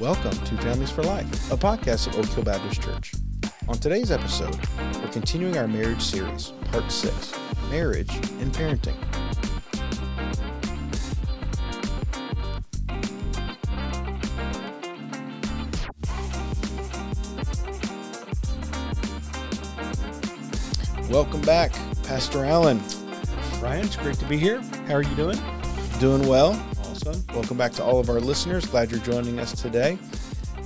Welcome to Families for Life, a podcast of Oak Hill Baptist Church. On today's episode, we're continuing our marriage series, part six Marriage and Parenting. Welcome back, Pastor Allen. Ryan, it's great to be here. How are you doing? Doing well. Welcome back to all of our listeners. Glad you're joining us today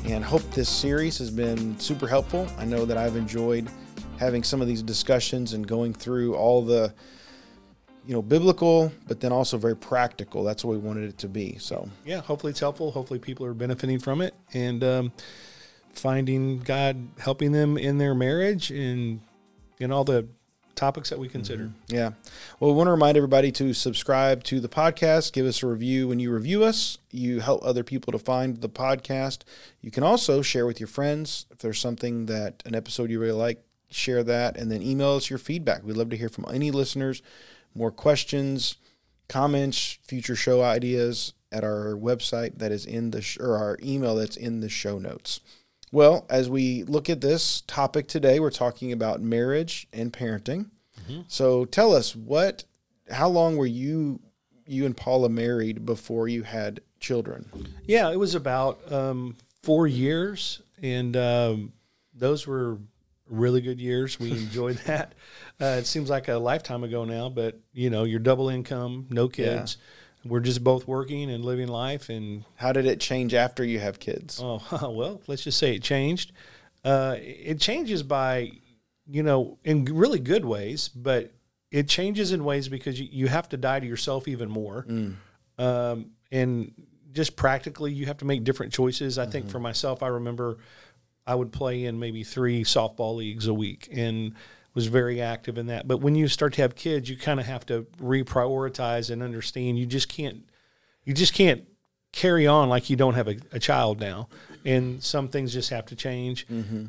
and hope this series has been super helpful. I know that I've enjoyed having some of these discussions and going through all the you know biblical but then also very practical that's what we wanted it to be so Yeah, hopefully it's helpful. Hopefully people are benefiting from it and um, finding God helping them in their marriage and in all the topics that we consider. Mm-hmm. yeah. Well we want to remind everybody to subscribe to the podcast give us a review. When you review us you help other people to find the podcast. You can also share with your friends. If there's something that an episode you really like share that and then email us your feedback. We'd love to hear from any listeners. More questions comments future show ideas at our website that is in the sh- or our email that's in the show notes well as we look at this topic today we're talking about marriage and parenting so tell us what how long were you you and paula married before you had children Yeah, it was about um, four years, and um, those were really good years. We enjoyed that. Uh, it seems like a lifetime ago now, but you know, you're double income, no kids. We're just both working and living life, and how did it change after you have kids Oh, well, let's just say it changed. Uh, it changes by, you know, in really good ways, but it changes in ways because you, you have to die to yourself even more. Um, and just practically, you have to make different choices. I think for myself, I remember I would play in maybe three softball leagues a week and was very active in that. But when you start to have kids, you kind of have to reprioritize and understand you just can't you just can't carry on like you don't have a, a child now and some things just have to change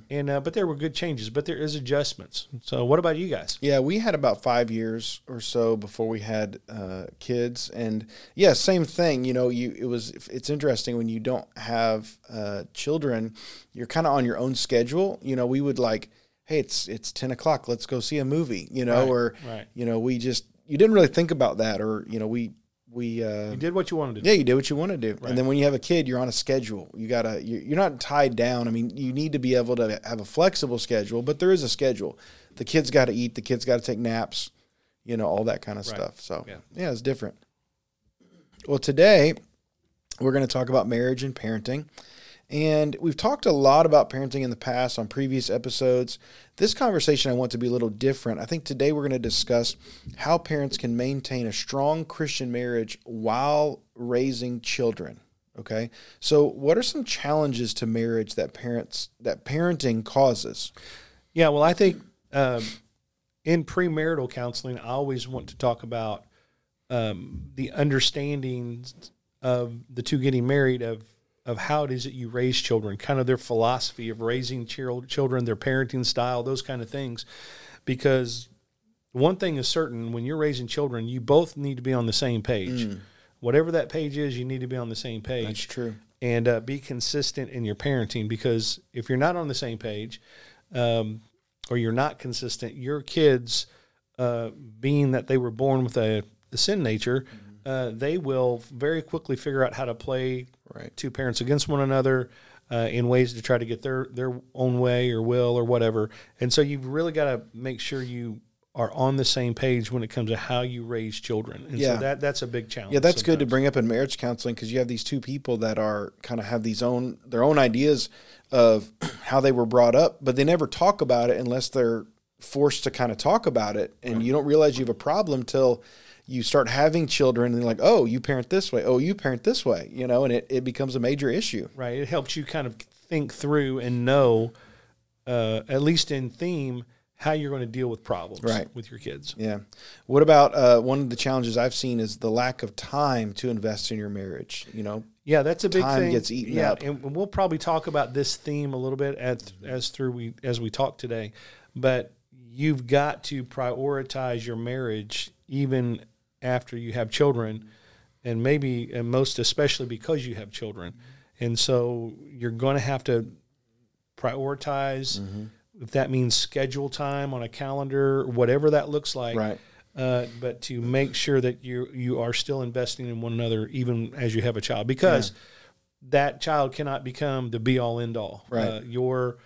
and uh, but there were good changes but there is adjustments so what about you guys Yeah, we had about five years or so before we had uh, kids, and yeah, same thing. You know, you it was it's interesting when you don't have uh, children, you're kind of on your own schedule. You know, we would like, hey, it's it's ten o'clock, let's go see a movie. You know, Right, or right. you know, we just you didn't really think about that, or you know, we we uh, you did what you wanted to do yeah, you did what you want to do, Right. and then when you have a kid, you're on a schedule. You gotta, you- you're not tied down. I mean, you need to be able to have a flexible schedule, but there is a schedule. The kids got to eat. The kids got to take naps. You know, all that kind of stuff. So Yeah. yeah, it's different. Well, today we're going to talk about marriage and parenting. And we've talked a lot about parenting in the past on previous episodes. This conversation I want to be a little different. I think today we're going to discuss how parents can maintain a strong Christian marriage while raising children. Okay? So, what are some challenges to marriage that parents that parenting causes? Yeah, well, I think um, in premarital counseling, I always want to talk about um, the understanding of the two getting married of of how it is that you raise children, kind of their philosophy of raising children, their parenting style, those kind of things. Because one thing is certain: when you're raising children, you both need to be on the same page. Whatever that page is, you need to be on the same page That's true. and uh, be consistent in your parenting because if you're not on the same page um, or you're not consistent, your kids, uh, being that they were born with a, a sin nature, uh, they will very quickly figure out how to play Right. two parents against one another uh, in ways to try to get their their own way or will or whatever. And so you've really got to make sure you are on the same page when it comes to how you raise children. And Yeah. so that that's a big challenge. Yeah, that's good to bring up in marriage counseling because you have these two people that are kind of have these own their own ideas of how they were brought up, but they never talk about it unless they're forced to kind of talk about it, and you don't realize you have a problem till you start having children and like, oh, you parent this way, oh, you parent this way, you know, and it, it becomes a major issue. right? It helps you kind of think through and know, uh, at least in theme, how you're going to deal with problems Right. with your kids. Yeah. What about uh, one of the challenges I've seen is the lack of time to invest in your marriage. You know, Yeah, that's a big Time thing. gets eaten yeah, up. and we'll probably talk about this theme a little bit as as through we as we talk today. But you've got to prioritize your marriage even after you have children, and maybe and most especially because you have children. and so you're going to have to prioritize. Mm-hmm. If that means schedule time on a calendar, whatever that looks like, Right. uh, but to make sure that you you are still investing in one another even as you have a child because that child cannot become the be all end all. Right. Uh, your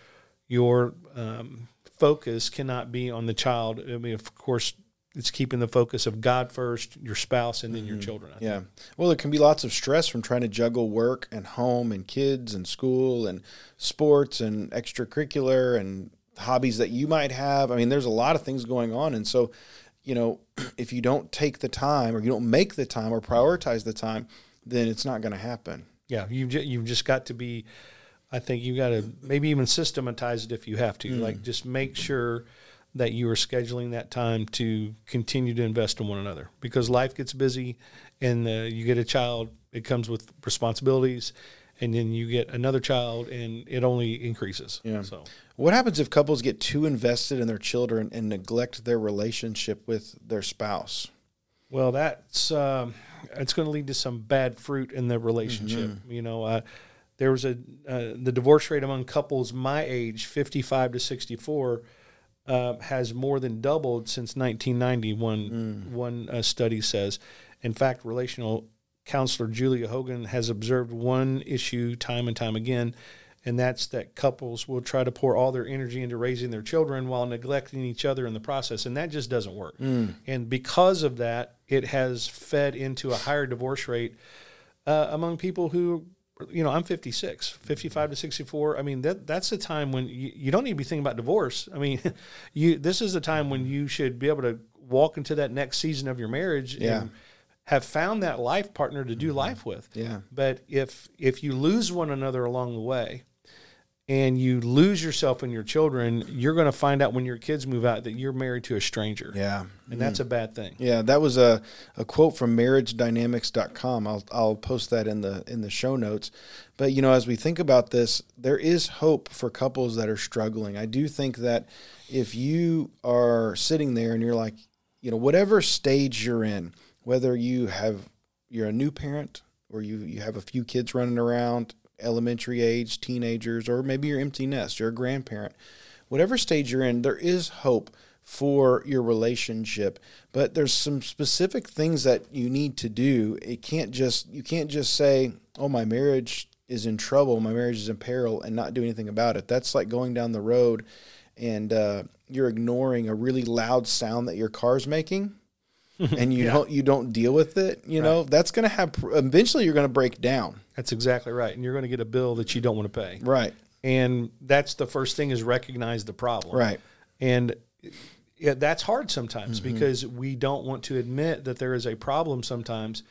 your um, focus cannot be on the child. I mean, of course, it's keeping the focus of God first, your spouse, and then your children. I think. Mm-hmm. Yeah. Well, there can be lots of stress from trying to juggle work and home and kids and school and sports and extracurricular and hobbies that you might have. I mean, there's a lot of things going on. And so, you know, if you don't take the time or you don't make the time or prioritize the time, then it's not going to happen. Yeah, you've ju- you've just got to be. I think you've got to maybe even systematize it if you have to. Mm. Like just make sure that you are scheduling that time to continue to invest in one another because life gets busy, and uh, you get a child. It comes with responsibilities, and then you get another child, and it only increases. Yeah. So What happens if couples get too invested in their children and neglect their relationship with their spouse? Well, that's um, it's going to lead to some bad fruit in the relationship. You know, uh, there was a uh, the divorce rate among couples my age, fifty five to sixty four, uh, has more than doubled since nineteen ninety. One one uh, study says. In fact, relational counselor Julia Hogan has observed one issue time and time again. And that's that couples will try to pour all their energy into raising their children while neglecting each other in the process. And that just doesn't work. And because of that, it has fed into a higher divorce rate uh, among people who, you know, I'm 56, 55 to 64. I mean, that that's the time when you, you don't need to be thinking about divorce. I mean, you this is the time when you should be able to walk into that next season of your marriage Yeah. and have found that life partner to do mm-hmm. life with. Yeah. But if if you lose one another along the way, and you lose yourself and your children, you're going to find out when your kids move out that you're married to a stranger. Yeah. And that's a bad thing. Yeah, that was a, a quote from marriagedynamics.com. I'll I'll post that in the in the show notes. But you know, as we think about this, there is hope for couples that are struggling. I do think that if you are sitting there and you're like, you know, whatever stage you're in, whether you have you're a new parent or you you have a few kids running around, elementary age, teenagers, or maybe you're empty nest, you're a grandparent. Whatever stage you're in, there is hope for your relationship but there's some specific things that you need to do. It can't just you can't just say oh my marriage is in trouble my marriage is in peril and not do anything about it. That's like going down the road and uh, you're ignoring a really loud sound that your car's making and you don't you don't deal with it you know that's going to have eventually you're going to break down That's exactly right. And you're going to get a bill that you don't want to pay. right And that's the first thing is recognize the problem. right And yeah, that's hard sometimes Mm-hmm. because we don't want to admit that there is a problem sometimes.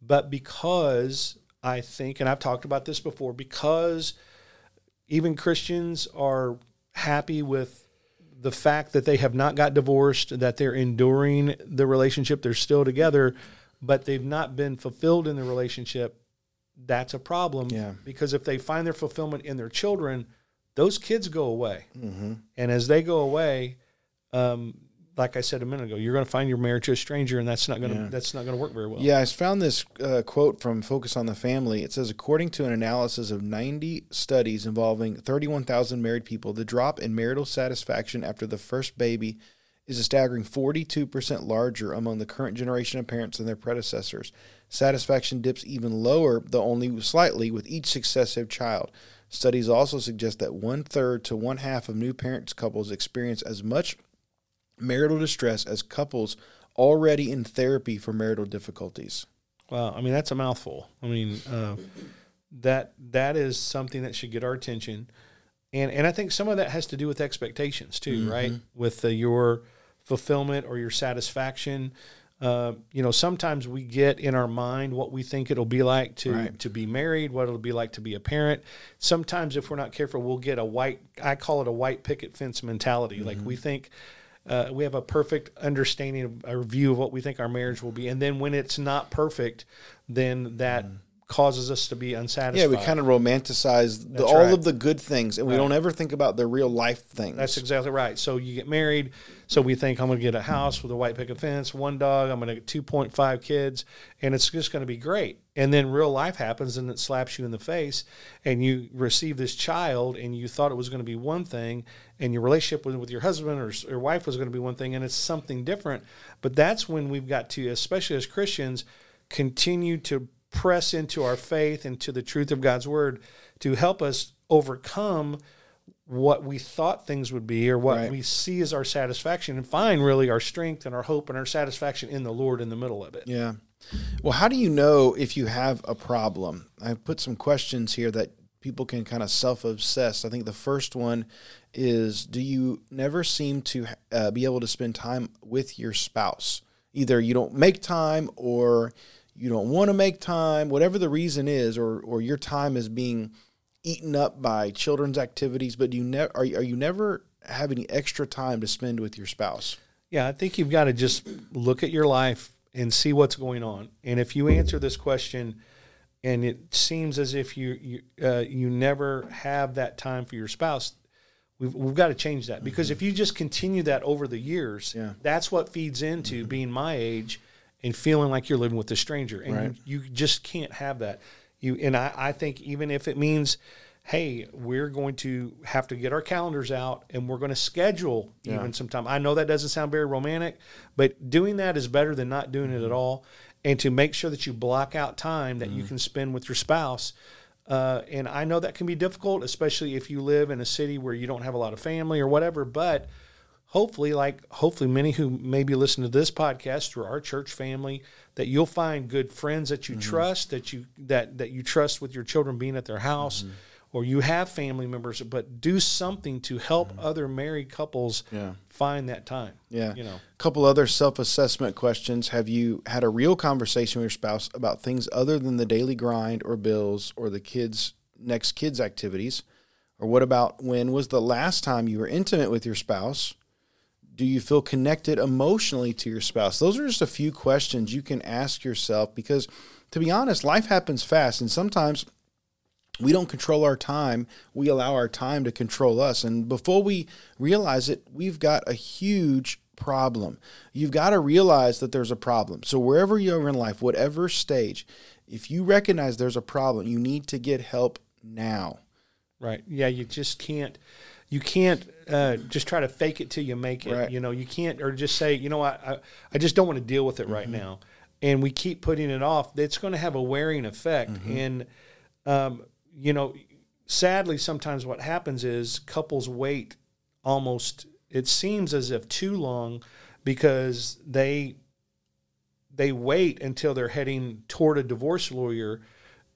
But because I think, and I've talked about this before, because even Christians are happy with the fact that they have not got divorced, that they're enduring the relationship, they're still together, but they've not been fulfilled in the relationship, that's a problem. Yeah. Because if they find their fulfillment in their children, those kids go away. Mm-hmm. And as they go away, um, like I said a minute ago, you're going to find your marriage to a stranger, and that's not going to that's not going to work very well. Yeah, I found this uh, quote from Focus on the Family. It says, according to an analysis of 90 studies involving 31,000 married people, the drop in marital satisfaction after the first baby is a staggering 42% larger among the current generation of parents than their predecessors. Satisfaction dips even lower, though only slightly, with each successive child. Studies also suggest that one third to one half of new parents couples experience as much marital distress as couples already in therapy for marital difficulties. Wow, I mean that's a mouthful. I mean uh, that that is something that should get our attention, and and I think some of that has to do with expectations too, right? With uh, your fulfillment or your satisfaction. Uh, you know, sometimes we get in our mind what we think it'll be like to Right. to be married, what it'll be like to be a parent. Sometimes, if we're not careful, we'll get a white. I call it a white picket fence mentality. Like we think uh, we have a perfect understanding of a view of what we think our marriage will be, and then when it's not perfect, then that causes us to be unsatisfied. Yeah, we kind of romanticize the, all right. of the good things, and we don't ever think about the real life things. That's exactly right. So you get married. So we think I'm going to get a house with a white picket fence, one dog. I'm going to get 2.5 kids, and it's just going to be great. And then real life happens, and it slaps you in the face, and you receive this child, and you thought it was going to be one thing, and your relationship with, with your husband or your wife was going to be one thing, and it's something different. But that's when we've got to, especially as Christians, continue to press into our faith and to the truth of God's word to help us overcome what we thought things would be or what Right. we see as our satisfaction and find really our strength and our hope and our satisfaction in the Lord in the middle of it. Yeah. Well, how do you know if you have a problem? I've put some questions here that people can kind of self obsess. I think the first one is Do you never seem to uh, be able to spend time with your spouse? Either you don't make time or you don't want to make time, whatever the reason is, or, or your time is being eaten up by children's activities, but do you never are, you- are you never have any extra time to spend with your spouse? Yeah, I think you've got to just look at your life and see what's going on. And if you answer this question and it seems as if you you uh, you never have that time for your spouse, we've, we've got to change that because if you just continue that over the years, Yeah. that's what feeds into being my age and feeling like you're living with a stranger, and Right. you, you just can't have that. You and I, I think even if it means. Hey, we're going to have to get our calendars out and we're going to schedule Yeah. even some time. I know that doesn't sound very romantic, but doing that is better than not doing it at all. And to make sure that you block out time that you can spend with your spouse. Uh, and I know that can be difficult, especially if you live in a city where you don't have a lot of family or whatever. But hopefully, like hopefully, many who maybe listen to this podcast through our church family, that you'll find good friends that you mm-hmm. trust, that you that that you trust with your children being at their house, mm-hmm. or you have family members. But do something to help mm-hmm. other married couples Yeah. find that time. Yeah. you know. A couple other self assessment questions. Have you had a real conversation with your spouse about things other than the daily grind or bills or the kids' next kids' activities? Or what about when was the last time you were intimate with your spouse? Do you feel connected emotionally to your spouse? Those are just a few questions you can ask yourself because, to be honest, life happens fast. And sometimes we don't control our time. We allow our time to control us. And before we realize it, we've got a huge problem. You've got to realize that there's a problem. So, wherever you are in life, whatever stage, if you recognize there's a problem, you need to get help now. Right. Yeah, you just can't you can't uh, just try to fake it till you make it. Right. You know, you can't or just say, you know, I I, I just don't want to deal with it right now. And we keep putting it off. It's going to have a wearing effect. And um, you know, sadly sometimes what happens is couples wait almost it seems as if too long because they they wait until they're heading toward a divorce lawyer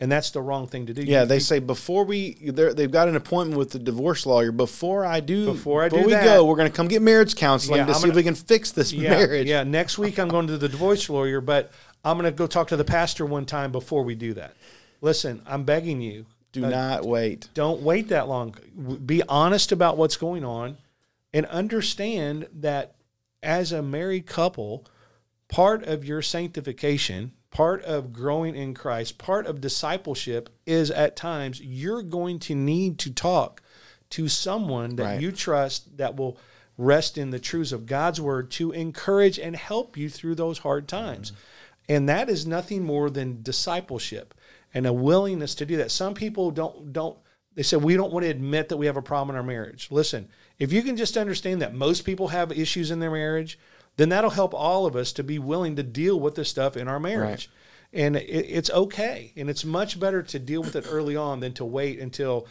and that's the wrong thing to do. Yeah, You- they say before we, they've got an appointment with the divorce lawyer. Before I do, Before I do we that- go, we're going to come get marriage counseling Yeah, to I'm see if gonna- we can fix this yeah, marriage. Yeah, next week I'm going to the divorce lawyer, but I'm going to go talk to the pastor one time before we do that. Listen, I'm begging you, Do uh, not wait. don't wait that long. Be honest about what's going on and understand that as a married couple, part of your sanctification, part of growing in Christ, part of discipleship is at times you're going to need to talk to someone that Right. you trust that will rest in the truths of God's word to encourage and help you through those hard times. Mm-hmm. And that is nothing more than discipleship and a willingness to do that. Some people don't don't they say we don't want to admit that we have a problem in our marriage. Listen, if you can just understand that most people have issues in their marriage, then that'll help all of us to be willing to deal with this stuff in our marriage. And it, it's okay. And it's much better to deal with it early on than to wait until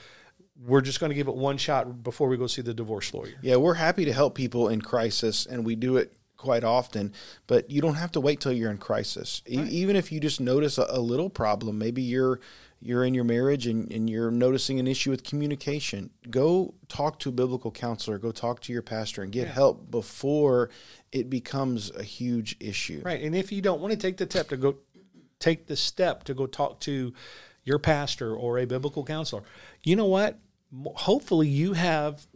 we're just going to give it one shot before we go see the divorce lawyer. Yeah, we're happy to help people in crisis, and we do it quite often. But you don't have to wait till you're in crisis. E- even if you just notice a, a little problem, maybe you're you're in your marriage and, and you're noticing an issue with communication. Go talk to a biblical counselor. Go talk to your pastor and get help before it becomes a huge issue. Right. And if you don't want to take the step to go take the step to go talk to your pastor or a biblical counselor, you know what? Hopefully you have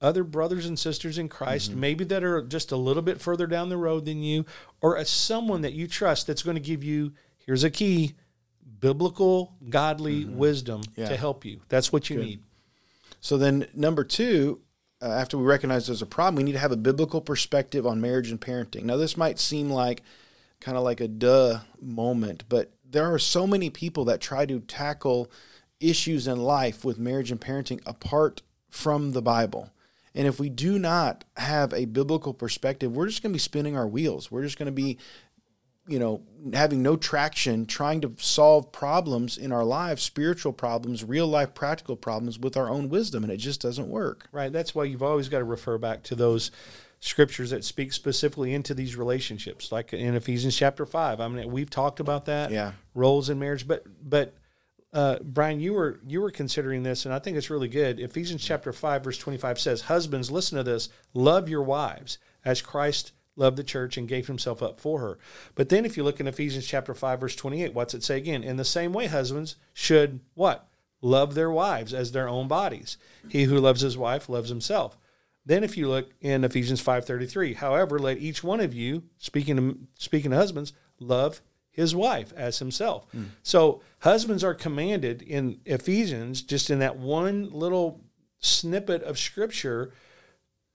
other brothers and sisters in Christ, mm-hmm. maybe that are just a little bit further down the road than you, or as someone that you trust that's going to give you, here's a key, biblical, godly wisdom Mm-hmm. Yeah. to help you. That's what you need. So then, number two, uh, after we recognize there's a problem, we need to have a biblical perspective on marriage and parenting. Now, this might seem like kind of like a duh moment, but there are so many people that try to tackle issues in life with marriage and parenting apart from the Bible. And if we do not have a biblical perspective, we're just going to be spinning our wheels. We're just going to be you know, having no traction, trying to solve problems in our lives, spiritual problems, real life practical problems with our own wisdom, and it just doesn't work. Right. That's why you've always got to refer back to those scriptures that speak specifically into these relationships, like in Ephesians chapter five. I mean, we've talked about that. Yeah. Roles in marriage, but but uh, Brian, you were you were considering this, and I think it's really good. Ephesians chapter five, verse twenty five says, "Husbands, listen to this: love your wives as Christ." Loved the church and gave himself up for her. But then, if you look in Ephesians chapter 5, verse 28, what's it say again? In the same way, husbands should what? Love their wives as their own bodies. He who loves his wife loves himself. Then if you look in Ephesians 5:33, however, let each one of you, speaking to, speaking to husbands, love his wife as himself. Hmm. So husbands are commanded in Ephesians, just in that one little snippet of scripture,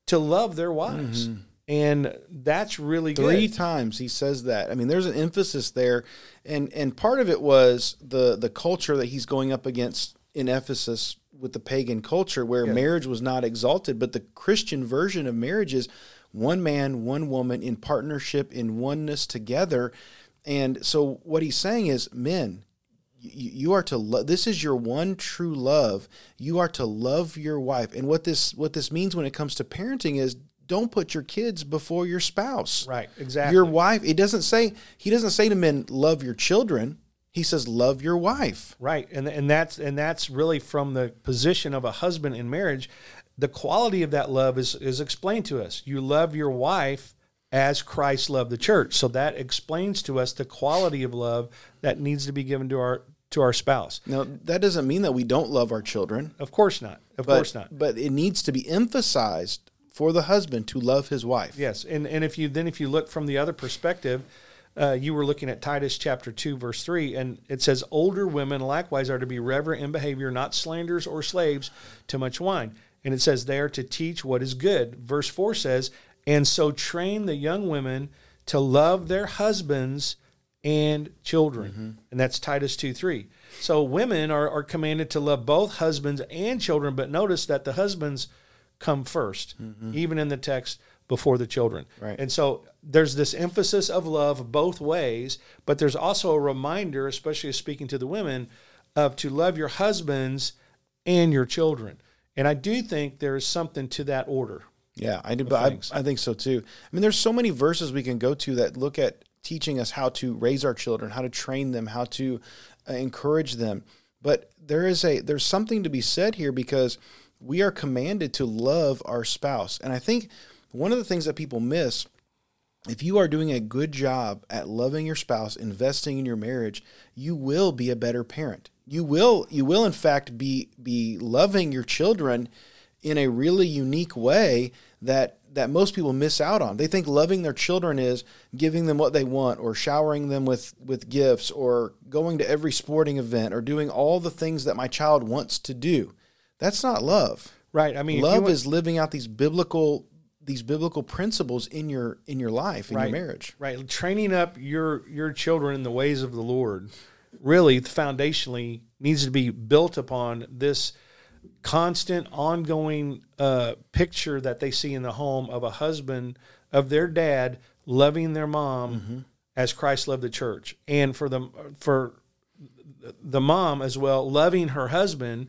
to love their wives. Mm-hmm. And that's really Three good. times he says that. I mean, there's an emphasis there, and and part of it was the the culture that he's going up against in Ephesus with the pagan culture, where marriage was not exalted, but the Christian version of marriage is one man, one woman in partnership, in oneness together. And so, what he's saying is, men, you, you are to love this is your one true love you are to love your wife and what this what this means when it comes to parenting is don't put your kids before your spouse Right, exactly. your wife it doesn't say he doesn't say to men love your children he says love your wife Right, and and that's and that's really from the position of a husband in marriage. The quality of that love is is explained to us. You love your wife as Christ loved the church. So that explains to us the quality of love that needs to be given to our to our spouse. now that doesn't mean that we don't love our children Of course not. Of but, course not. but it needs to be emphasized for the husband to love his wife Yes, and and if you then if you look from the other perspective, uh, you were looking at Titus chapter two verse three, and it says, "Older women likewise are to be reverent in behavior, not slanderers or slaves to much wine." And it says they are to teach what is good. Verse four says, "And so train the young women to love their husbands and children," and that's Titus two three. So women are, are commanded to love both husbands and children, but notice that the husbands come 1st even in the text before the children. Right. And so there's this emphasis of love both ways, but there's also a reminder, especially speaking to the women, of to love your husbands and your children. And I do think there is something to that order. Yeah, I do. But I. I think so too. I mean, there's so many verses we can go to that look at teaching us how to raise our children, how to train them, how to uh, encourage them. But there is a there's something to be said here because we are commanded to love our spouse, and I think one of the things that people miss if you are doing a good job at loving your spouse, investing in your marriage, you will be a better parent. You will you will in fact be be loving your children in a really unique way that that most people miss out on. They think loving their children is giving them what they want or showering them with with gifts or going to every sporting event or doing all the things that my child wants to do. That's not love. Right. I mean, Love is living out these biblical these biblical principles in your in your life in right, your marriage. Right. Training up your your children in the ways of the Lord really foundationally needs to be built upon this constant ongoing uh, picture that they see in the home of a husband of their dad loving their mom as Christ loved the church and for the for the mom as well loving her husband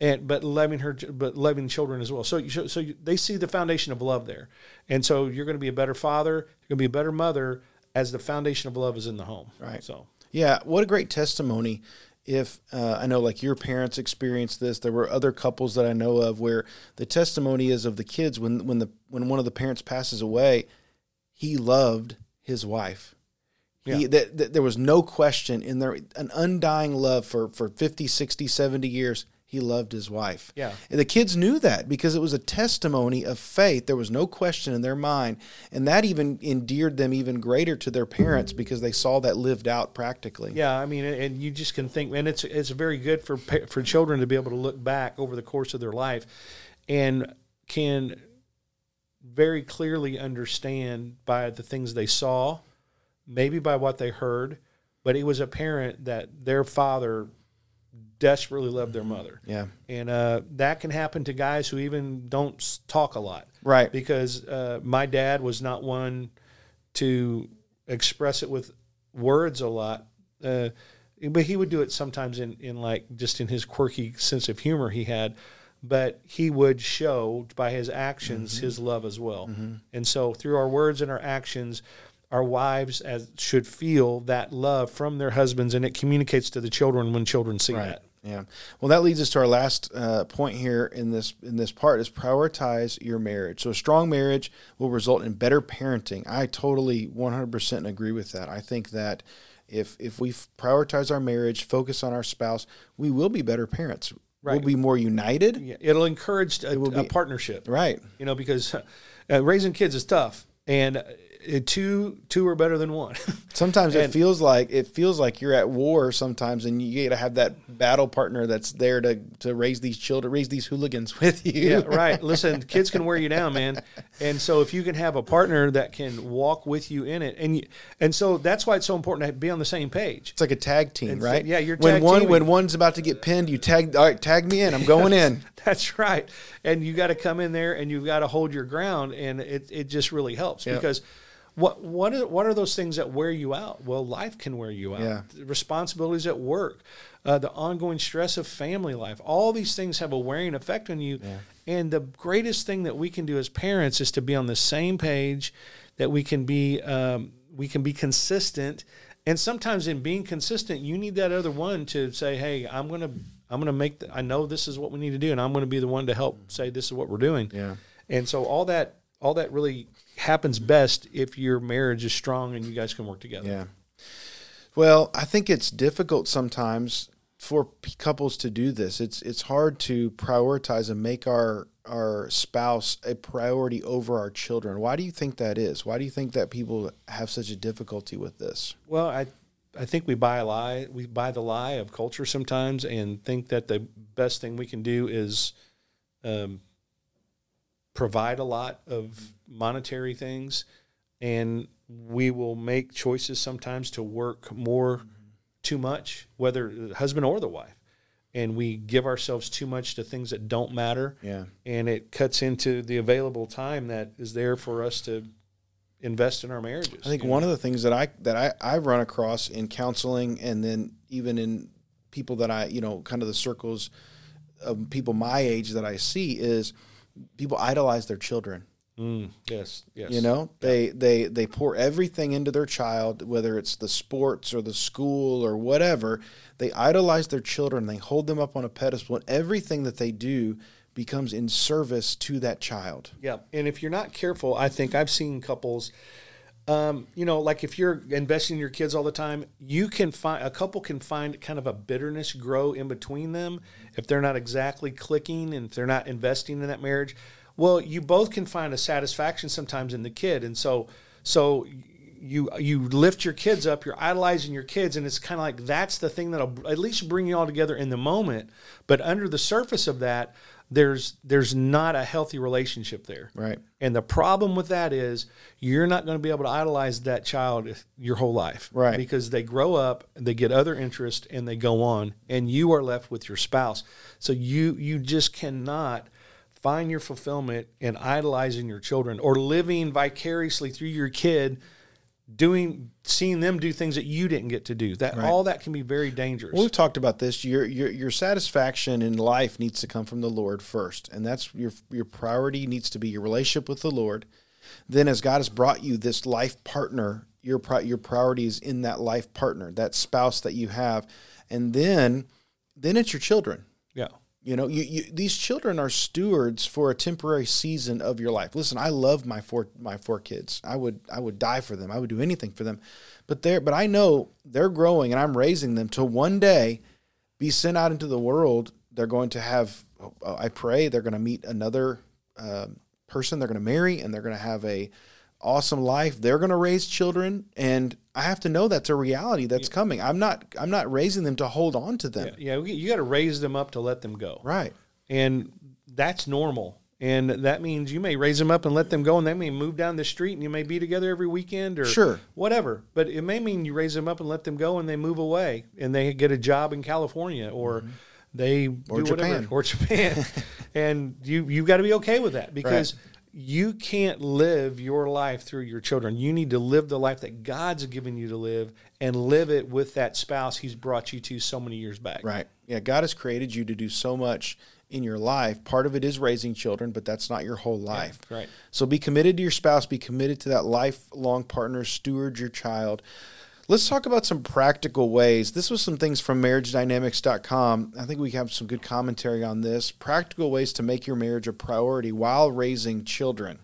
and but loving her but loving children as well so you, so you, they see the foundation of love there and so you're going to be a better father you're going to be a better mother as the foundation of love is in the home Right. so Yeah, what a great testimony. If uh, I know, like your parents experienced this, there were other couples that I know of where the testimony is of the kids when when the when one of the parents passes away, he loved his wife. He, that, that there was no question in there an undying love for for 50 60 70 years he loved his wife. Yeah. And the kids knew that because it was a testimony of faith. There was no question in their mind. And that even endeared them even greater to their parents because they saw that lived out practically. Yeah, I mean, and you just can think, and it's it's very good for for children to be able to look back over the course of their life, and can very clearly understand by the things they saw, maybe by what they heard, but it was apparent that their father desperately love their mother. Yeah. And uh, that can happen to guys who even don't talk a lot. Right. Because uh, my dad was not one to express it with words a lot. Uh, but he would do it sometimes in, in like just in his quirky sense of humor he had. But he would show by his actions his love as well. And so through our words and our actions, our wives as should feel that love from their husbands, and it communicates to the children when children see that. Yeah. Well, that leads us to our last uh, point here in this in this part is prioritize your marriage. So a strong marriage will result in better parenting. I totally 100% agree with that. I think that if if we prioritize our marriage, focus on our spouse, we will be better parents. Right. We'll be more united. Yeah, it'll encourage a, will be, a partnership. Right. you know, because uh, raising kids is tough, and uh, two two are better than one. Sometimes it feels like it feels like you're at war sometimes and you got to have that battle partner that's there to to raise these children, raise these hooligans with you. yeah, right. Listen, kids can wear you down, man. And so if you can have a partner that can walk with you in it, and you, and so that's why it's so important to be on the same page. It's like a tag team, It's- right? yeah, you're when one teaming. when one's about to get pinned, you tag. All right, tag me in. I'm going in. That's right. And you got to come in there and you've got to hold your ground, and it, it just really helps Yep. because. What what are, what are those things that wear you out? Well, life can wear you out. Yeah. Responsibilities at work, uh, the ongoing stress of family life. All these things have a wearing effect on you. And the greatest thing that we can do as parents is to be on the same page, that we can be um, we can be consistent. And sometimes in being consistent, you need that other one to say, "Hey, I'm gonna I'm gonna make. The, I know this is what we need to do, and I'm gonna be the one to help say this is what we're doing." Yeah. And so all that all that really happens best if your marriage is strong and you guys can work together. Yeah. Well, I think it's difficult sometimes for p- couples to do this. It's it's hard to prioritize and make our our spouse a priority over our children. Why do you think that is? Why do you think that people have such a difficulty with this? Well, I I think we buy a lie. We buy the lie of culture sometimes and think that the best thing we can do is um, provide a lot of monetary things, and we will make choices sometimes to work more too much, whether the husband or the wife, and we give ourselves too much to things that don't matter. Yeah. and it cuts into the available time that is there for us to invest in our marriages. I think one of the things that I that I I've run across in counseling and then even in people that I you know kind of the circles of people my age that I see is people idolize their children. Mm, yes, yes. You know, they they they pour everything into their child, whether it's the sports or the school or whatever. They idolize their children. They hold them up on a pedestal, and everything that they do becomes in service to that child. Yeah, and if you're not careful, I think I've seen couples. Um, you know, like if you're investing in your kids all the time, you can find a couple can find kind of a bitterness grow in between them if they're not exactly clicking and if they're not investing in that marriage. Well, you both can find a satisfaction sometimes in the kid, and so so you you lift your kids up, you're idolizing your kids, and it's kind of like that's the thing that'll at least bring you all together in the moment. But under the surface of that, there's there's not a healthy relationship there. Right. And the problem with that is you're not going to be able to idolize that child your whole life. Right. Because they grow up, they get other interests and they go on and you are left with your spouse. So you you just cannot find your fulfillment in idolizing your children or living vicariously through your kid doing seeing them do things that you didn't get to do. That all that can be very dangerous. Well, we've talked about this. Your your your satisfaction in life needs to come from the Lord first, and that's your your priority needs to be your relationship with the Lord. Then, as God has brought you this life partner, your pri- your priority is in that life partner, that spouse that you have, and then then it's your children. You know, you, you these children are stewards for a temporary season of your life. Listen, I love my four my four kids. I would I would die for them. I would do anything for them. But they're but I know they're growing and I'm raising them to one day be sent out into the world They're going to have, uh, I pray, they're going to meet another um person they're going to marry, and they're going to have a awesome life. They're going to raise children, and I have to know that's a reality that's coming. I'm not, I'm not raising them to hold on to them. Yeah, we- you got to raise them up to let them go. Right. and that's normal. And that means you may raise them up and let them go, and they may move down the street, and you may be together every weekend or Sure. whatever. But it may mean you raise them up and let them go, and they move away, and they get a job in California or they Mm-hmm. Or do Japan. whatever or Japan, and you you got to be okay with that because. You can't live your life through your children. You need to live the life that God's given you to live and live it with that spouse He's brought you to so many years back. Right. Yeah. God has created you to do so much in your life. Part of it is raising children, but that's not your whole life. right. So be committed to your spouse, be committed to that lifelong partner, steward your child. Let's talk about some practical ways. This was some things from marriagedynamics.com. I think we have some good commentary on this. Practical ways to make your marriage a priority while raising children.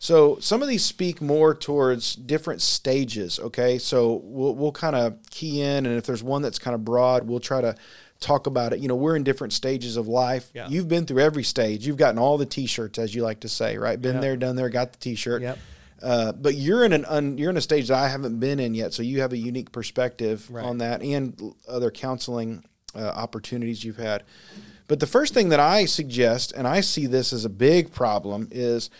So some of these speak more towards different stages, okay? So we'll we'll kind of key in and if there's one that's kind of broad, we'll try to talk about it. You know, we're in different stages of life. Yeah. You've been through every stage. You've gotten all the t-shirts as you like to say, right? Been there, done there, got the t-shirt. Yep. Uh, but you're in an un, you're in a stage that I haven't been in yet, so you have a unique perspective Right. on that and other counseling uh, opportunities you've had. But the first thing that I suggest, and I see this as a big problem, is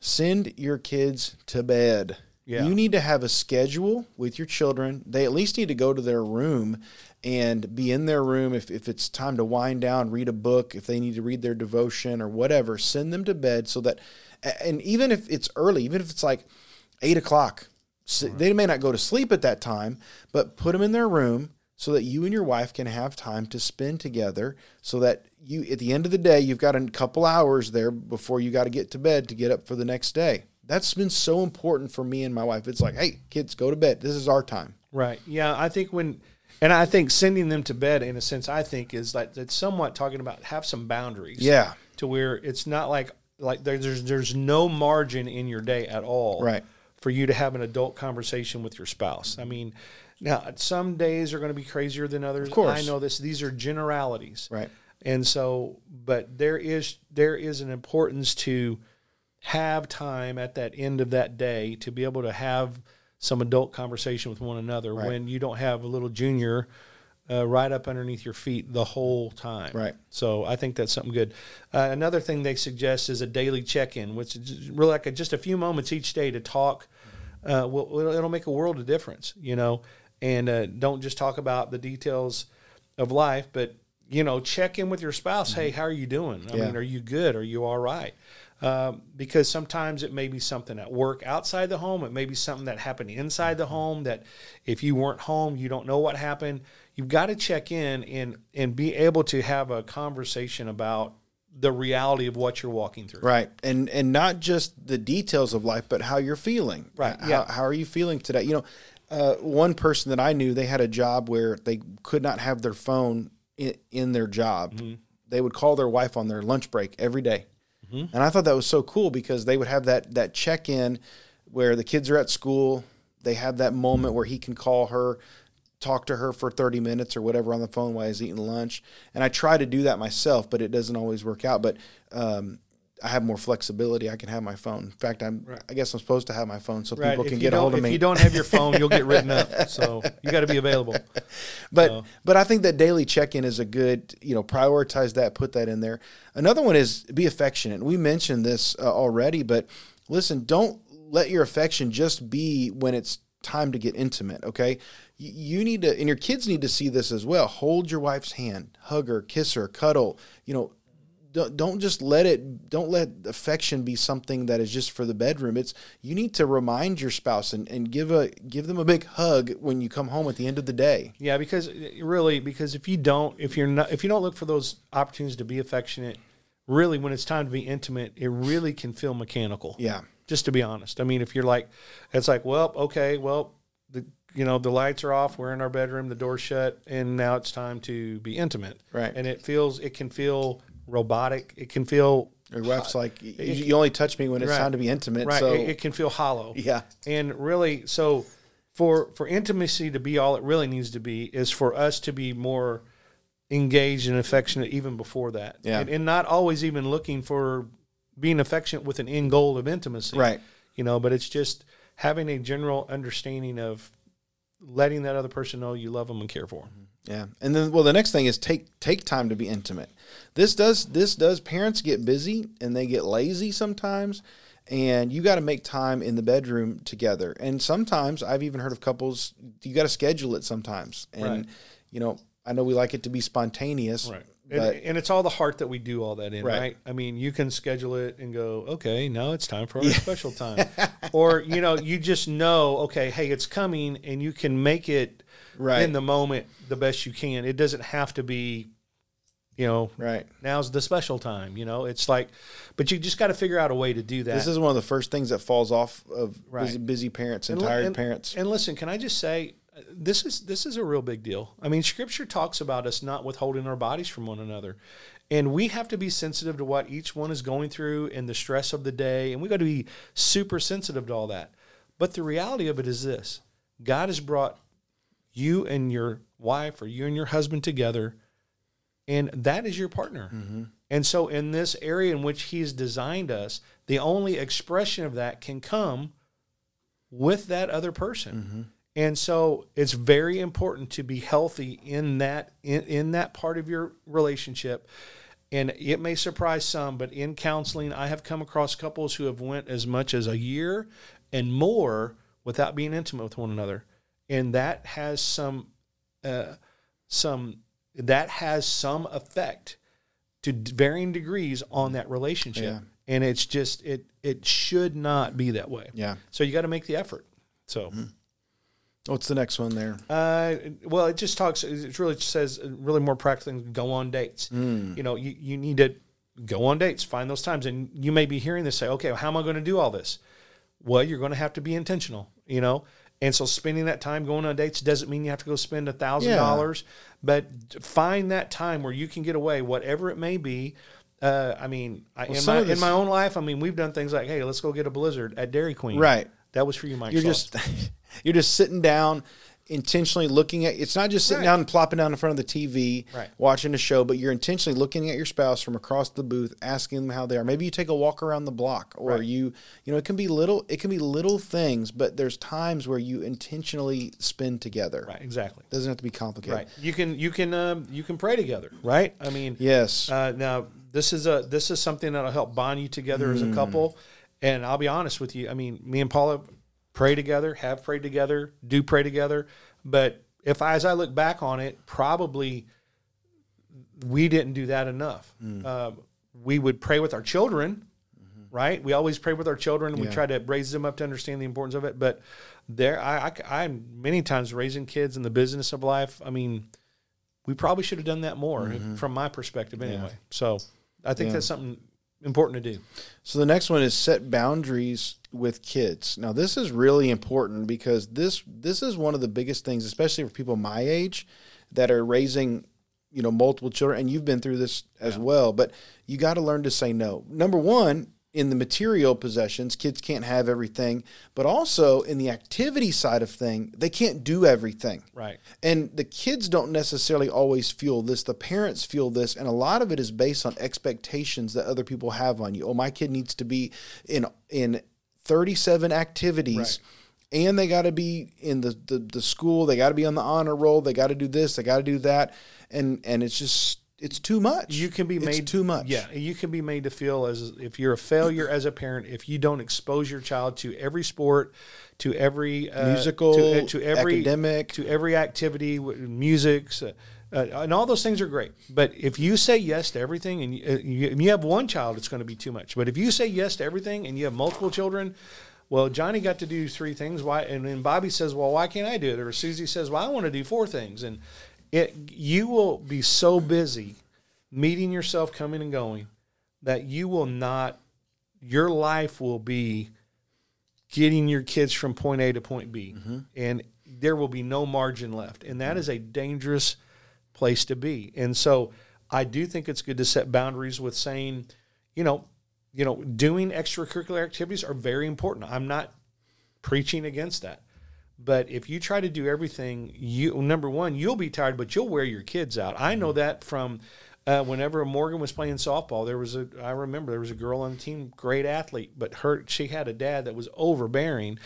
send your kids to bed. Yeah. You need to have a schedule with your children. They at least need to go to their room and be in their room. If, if it's time to wind down, read a book, if they need to read their devotion or whatever, send them to bed so that, and even if it's early, even if it's like eight o'clock, so mm-hmm. they may not go to sleep at that time, but put them in their room so that you and your wife can have time to spend together so that you at the end of the day you've got a couple hours there before you got to get to bed to get up for the next day that's been so important for me and my wife it's like hey kids go to bed this is our time Right. Yeah. I think when, and I think sending them to bed, in a sense, I think is like it's somewhat talking about have some boundaries. yeah To where it's not like like there- there's there's no margin in your day at all. Right. For you to have an adult conversation with your spouse. I mean, now some days are going to be crazier than others. Of course. I know this. These are generalities. right And so, but there is there is an importance to have time at that end of that day to be able to have some adult conversation with one another when you don't have a little junior uh, right up underneath your feet the whole time. Right. So I think that's something good. Uh, another thing they suggest is a daily check-in, which is really like a, just a few moments each day to talk. Uh, will, will- it'll make a world of difference, you know. And uh, don't just talk about the details of life, but you know, check in with your spouse. Hey, how are you doing? I Yeah. mean, are you good? Are you all right? Um, because sometimes it may be something at work outside the home. It may be something that happened inside the home that if you weren't home, you don't know what happened. You've got to check in and and be able to have a conversation about the reality of what you're walking through. right and and not just the details of life but how you're feeling Right, how, yeah. how are you feeling today you know uh, one person that i knew they had a job where they could not have their phone in, in their job Mm-hmm. they would call their wife on their lunch break every day. Mm-hmm. and i thought that was so cool because they would have that that check-in where the kids are at school they have that moment where he can call her talk to her for 30 minutes or whatever on the phone while he's eating lunch. And I try to do that myself, but it doesn't always work out. But um, I have more flexibility. I can have my phone. In fact, I'm, I guess I'm supposed to have my phone so Right. people If can get a hold of if me. If you don't have your phone, you'll get written up. So you got to be available. but So- but I think that daily check-in is a good, you know, prioritize that, put that in there. Another one is be affectionate. We mentioned this uh, already, but listen, don't let your affection just be when it's time to get intimate, okay? You, need to and your kids need to see this as well. Hold your wife's hand, hug her, kiss her, cuddle, you know, don't, don't just let it don't let affection be something that is just for the bedroom. It's you need to remind your spouse and, and give a give them a big hug when you come home at the end of the day. Yeah, because really, because if you don't, if you're not, if you don't look for those opportunities to be affectionate, really, when it's time to be intimate, it really can feel mechanical. yeah. Just to be honest, I mean, if you're like, it's like, well, okay, well, you know the lights are off, we're in our bedroom, the door's shut, and now it's time to be intimate. Right. And it feels, it can feel robotic. It can feel Your wife's like, you, you only touch me when it's Right. time to be intimate. right. So it, it can feel hollow. yeah, And really, so for for intimacy to be all it really needs to be is for us to be more engaged and affectionate even before that. Yeah. And, and not always even looking for being affectionate with an end goal of intimacy. Right. You know, but it's just having a general understanding of letting that other person know you love them and care for them. Mm-hmm. Yeah, and then well, the next thing is take take time to be intimate. This does this does parents get busy and they get lazy sometimes, and you got to make time in the bedroom together. And sometimes I've even heard of couples you got to schedule it sometimes. And Right. you know, I know we like it to be spontaneous, And, and it's all the heart that we do all that in, Right. right? I mean, you can schedule it and go, okay, now it's time for our special time. or, you know, you just know, okay, hey, it's coming and you can make it Right. in the moment the best you can. It doesn't have to be, you know, right. now's the special time, you know, it's like, but you just got to figure out a way to do that. This is one of the first things that falls off of Right. busy, busy parents and, li- tired and- parents. And listen, can I just say, this is this is a real big deal. I mean, Scripture talks about us not withholding our bodies from one another, and we have to be sensitive to what each one is going through and the stress of the day, and we got to be super sensitive to all that. But the reality of it is this: God has brought you and your wife, or you and your husband together, and that is your partner. Mm-hmm. And so, in this area in which He's designed us, the only expression of that can come with that other person. Mm-hmm. And so it's very important to be healthy in that in, in that part of your relationship. And it may surprise some, but in counseling, I have come across couples who have went as much as a year and more without being intimate with one another, and that has some uh, some that has some effect to varying degrees on that relationship. Yeah. And it's just it it should not be that way. yeah. So you got to make the effort. So, What's the next one there? uh, well, it just talks. It really says uh, really more practical. things, Go on dates. You know, you, you need to go on dates. Find those times, and you may be hearing this say, "Okay, well, how am I going to do all this?" Well, you're going to have to be intentional. You know, and so spending that time going on dates doesn't mean you have to go spend a thousand dollars, but find that time where you can get away, whatever it may be. Uh, I mean, I, in my this- in my own life, I mean, we've done things like, "Hey, let's go get a Blizzard at Dairy Queen." Right. That was for you, Mike. You're just you're just sitting down intentionally looking at it's not just sitting Right. down and plopping down in front of the TV Right. watching a show but you're intentionally looking at your spouse from across the booth asking them how they are maybe you take a walk around the block or Right. you you know it can be little it can be little things but there's times where you intentionally spend together right. Exactly. doesn't have to be complicated Right. You can you can um, you can pray together. Right. I mean, yes Uh, now this is a this is something that'll help bond you together as a couple. And I'll be honest with you. I mean, me and Paula pray together, have prayed together, do pray together. But if I, as I look back on it, probably we didn't do that enough. Um, we would pray with our children, mm-hmm. right? We always pray with our children. and We try to raise them up to understand the importance of it. But there, I, I, I'm many times raising kids in the business of life. I mean, we probably should have done that more mm-hmm. from my perspective anyway. So I think Yeah. that's something important to do. So the next one is set boundaries with kids. Now this is really important because this this is one of the biggest things, especially for people my age that are raising, you know, multiple children and you've been through this as well, but you got to learn to say no. Number 1, in the material possessions, kids can't have everything, but also in the activity side of thing, they can't do everything. Right. And the kids don't necessarily always feel this. The parents feel this. And a lot of it is based on expectations that other people have on you. Oh, my kid needs to be in in 37 activities. Right. And they got to be in the, the, the school. They got to be on the honor roll. They got to do this. They got to do that. And and it's just it's too much. You can be It's made too much. Yeah, you can be made to feel as if you're a failure as a parent if you don't expose your child to every sport, to every uh, Musical, to, uh, to every academic. to every activity, music, uh, uh, and all those things are great. But if you say yes to everything, and you, uh, you, and you have one child, it's going to be too much. But if you say yes to everything, and you have multiple children. Well, Johnny got to do three things. Why? And then Bobby says, "Well, why can't I do it?" Or Susie says, "Well, I want to do four things." And it, you will be so busy meeting yourself coming and going that you will not your life will be getting your kids from point A to point B. Mm-hmm. And there will be no margin left. And that mm-hmm. is a dangerous place to be. And so I do think it's good to set boundaries with saying you know you know doing extracurricular activities are very important. I'm not preaching against that But if you try to do everything, you number one, you'll be tired, but you'll wear your kids out. I know that from uh, whenever Morgan was playing softball. There was a I remember there was a girl on the team, great athlete, but her she had a dad that was overbearing,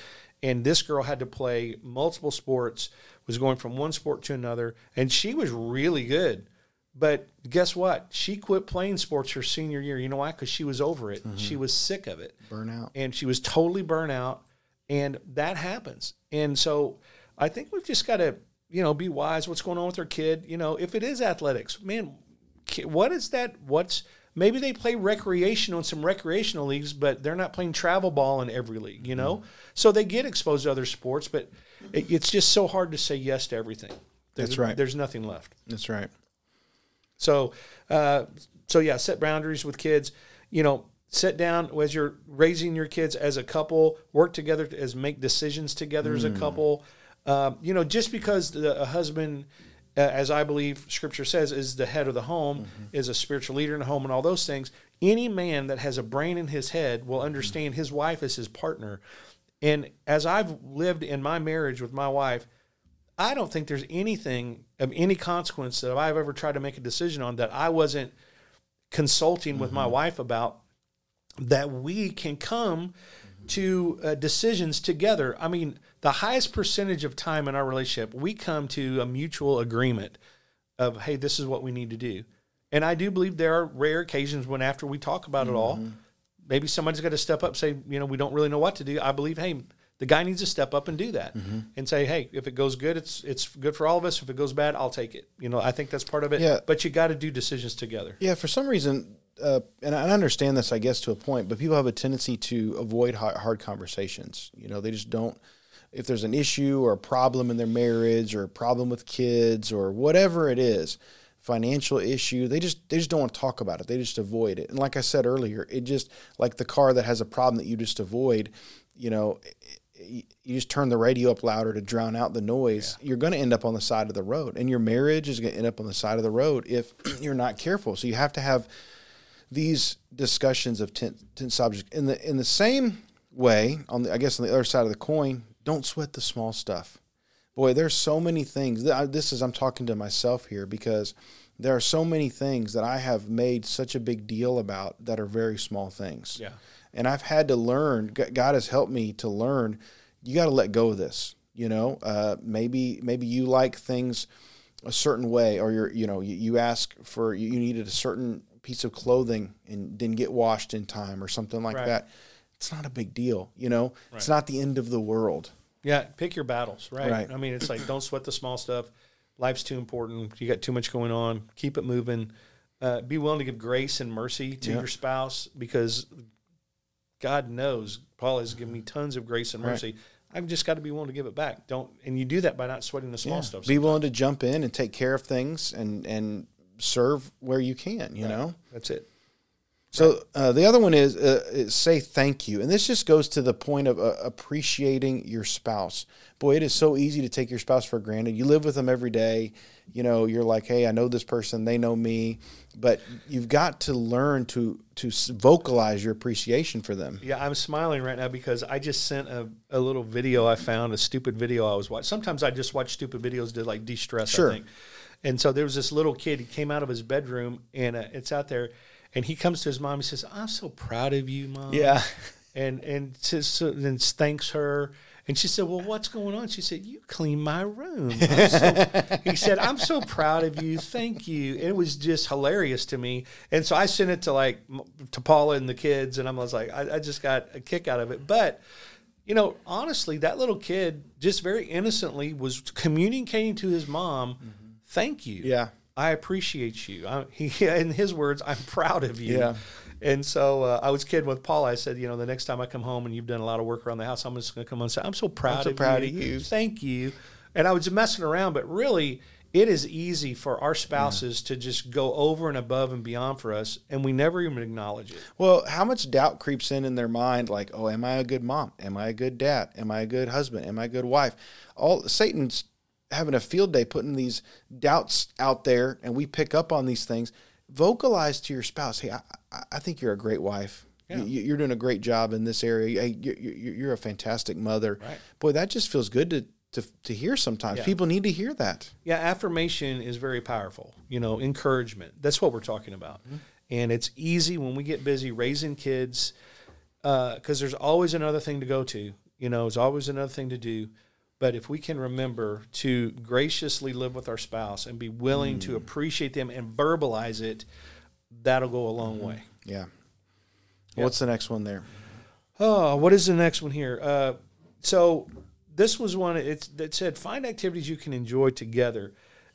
and this girl had to play multiple sports, was going from one sport to another, and she was really good. But guess what? She quit playing sports her senior year. You know why? Because she was over it. She was sick of it Burnout. and she was totally burnt out and that happens and so i think we've just got to you know be wise what's going on with our kid you know if it is athletics man what is that what's maybe they play recreational in some recreational leagues but they're not playing travel ball in every league you know so they get exposed to other sports but it, it's just so hard to say yes to everything There's- That's right. there's nothing left That's right. so, uh, so yeah, set boundaries with kids. You know, sit down as you're raising your kids as a couple, work together as make decisions together as a couple. Um, you know, just because the, a husband, uh, as I believe Scripture says, is the head of the home, is a spiritual leader in the home, and all those things. Any man that has a brain in his head will understand his wife is his partner. And as I've lived in my marriage with my wife, I don't think there's anything of any consequence that I've ever tried to make a decision on that I wasn't consulting with my wife about that we can come to uh, decisions together. I mean, the highest percentage of time in our relationship, we come to a mutual agreement of, hey, this is what we need to do. And I do believe there are rare occasions when, after we talk about it all, maybe somebody's got to step up, say, you know, we don't really know what to do. I believe, hey, the guy needs to step up and do that, and say, hey, if it goes good, it's it's good for all of us. If it goes bad, I'll take it. You know, I think that's part of it. Yeah. But you got to do decisions together. Yeah, for some reason, uh, and I understand this, I guess, to a point, but people have a tendency to avoid hard, hard conversations. You know, they just don't. If there's an issue or a problem in their marriage or a problem with kids or whatever it is, financial issue, they just they just don't want to talk about it. They just avoid it. And like I said earlier, it just like the car that has a problem that you just avoid. You know, you just turn the radio up louder to drown out the noise, you're going to end up on the side of the road. And your marriage is going to end up on the side of the road if you're not careful. So you have to have these discussions of tense, tense subjects in the in the same way. On the I guess on the other side of the coin, don't sweat the small stuff. Boy, there's so many things. This is I'm talking to myself here because there are so many things that I have made such a big deal about that are very small things Yeah. and I've had to learn. God has helped me to learn. You got to let go of this. You know, uh, maybe maybe you like things a certain way, or you're you know you, you ask for you needed a certain piece of clothing and didn't get washed in time or something like Right. that. It's not a big deal. You know, it's not the end of the world. Yeah, pick your battles, right? Right. I mean, it's like don't sweat the small stuff. Life's too important. You got too much going on. Keep it moving. Uh, be willing to give grace and mercy to Yeah. your spouse because God knows Paul has given me tons of grace and Right. mercy. I've just got to be willing to give it back. Don't, and you do that by not sweating the small Yeah. stuff. Be willing to jump in and take care of things and and serve where you can. You know. That's it. So uh, the other one is, uh, is say thank you, and this just goes to the point of uh, appreciating your spouse. Boy, it is so easy to take your spouse for granted. You live with them every day. You know, you're like, hey, I know this person, they know me, but you've got to learn to to vocalize your appreciation for them. Yeah, I'm smiling right now because I just sent a, a little video I found, a stupid video I was watching. Sometimes I just watch stupid videos to like de-stress, Sure. I think. And so there was this little kid, he came out of his bedroom and uh, it's out there and he comes to his mom, he says, I'm so proud of you, mom. Yeah, And, and says, so then thanks her. And she said, well, what's going on? She said, you clean my room. So, he said, I'm so proud of you. Thank you. And it was just hilarious to me. And so I sent it to like to Paula and the kids, and I was like, I, I just got a kick out of it. But you know, honestly, that little kid just very innocently was communicating to his mom, "Thank you. Yeah. I appreciate you." I, he, in his words, "I'm proud of you." Yeah. And so uh, I was kidding with Paul. I said, you know, the next time I come home and you've done a lot of work around the house, I'm just going to come on and say, "I'm so proud, so of, proud you. of you." Thank you." And I was just messing around, but really, it is easy for our spouses to just go over and above and beyond for us, and we never even acknowledge it. Well, how much doubt creeps in in their mind? Like, oh, am I a good mom? Am I a good dad? Am I a good husband? Am I a good wife? All Satan's having a field day putting these doubts out there, and we pick up on these things. Vocalize to your spouse, hey, I, I- think you're a great wife. Yeah. You, you're doing a great job in this area. Hey, you, you're a fantastic mother. Right. Boy, that just feels good to to to hear sometimes. Yeah. People need to hear that. Yeah, affirmation is very powerful. You know, encouragement. That's what we're talking about. Mm-hmm. And it's easy when we get busy raising kids uh, because there's always another thing to go to. You know, there's always another thing to do. But if we can remember to graciously live with our spouse and be willing to mm. appreciate them and verbalize it, that'll go a long mm-hmm. way. Yeah. What's the next one there? Oh, what is the next one here? Uh, so this was one. It's that said find activities you can enjoy together,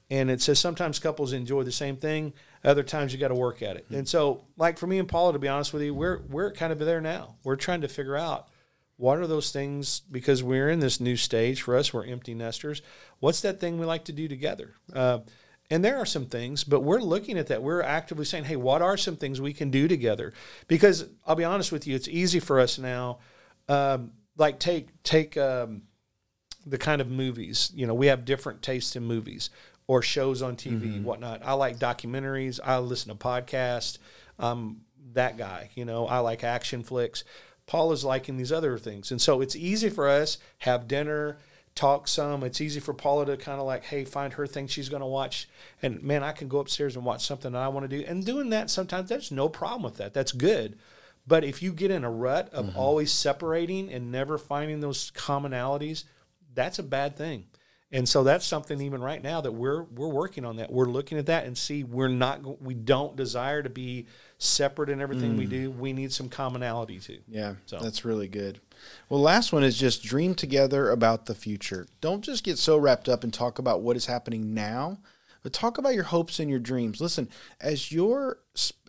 and it says sometimes couples enjoy the same thing. Other times you got to work at it. Mm. And so, like for me and Paula, to be honest with you, we're we're kind of there now. We're trying to figure out what are those things because we're in this new stage for us. We're empty nesters. What's that thing we like to do together? Uh, and there are some things, but we're looking at that. We're actively saying, hey, what are some things we can do together? Because I'll be honest with you, it's easy for us now. Um, like take take um, the kind of movies. You know, we have different tastes in movies or shows on TV, whatnot. I like documentaries. I listen to podcasts. I'm that guy. You know, I like action flicks. Paul is liking these other things, and so it's easy for us have dinner, talk some. It's easy for Paula to kind of like, hey, find her thing she's going to watch, and man, I can go upstairs and watch something that I want to do. And doing that sometimes there's no problem with that. That's good. But if you get in a rut of mm-hmm. always separating and never finding those commonalities, that's a bad thing. And so that's something even right now that we're we're working on that. We're looking at that and see we're not we don't desire to be separate in everything we mm. do. We need some commonality too. Yeah, So- that's really good. Well, last one is just dream together about the future. Don't just get so wrapped up and talk about what is happening now, but talk about your hopes and your dreams. Listen, as your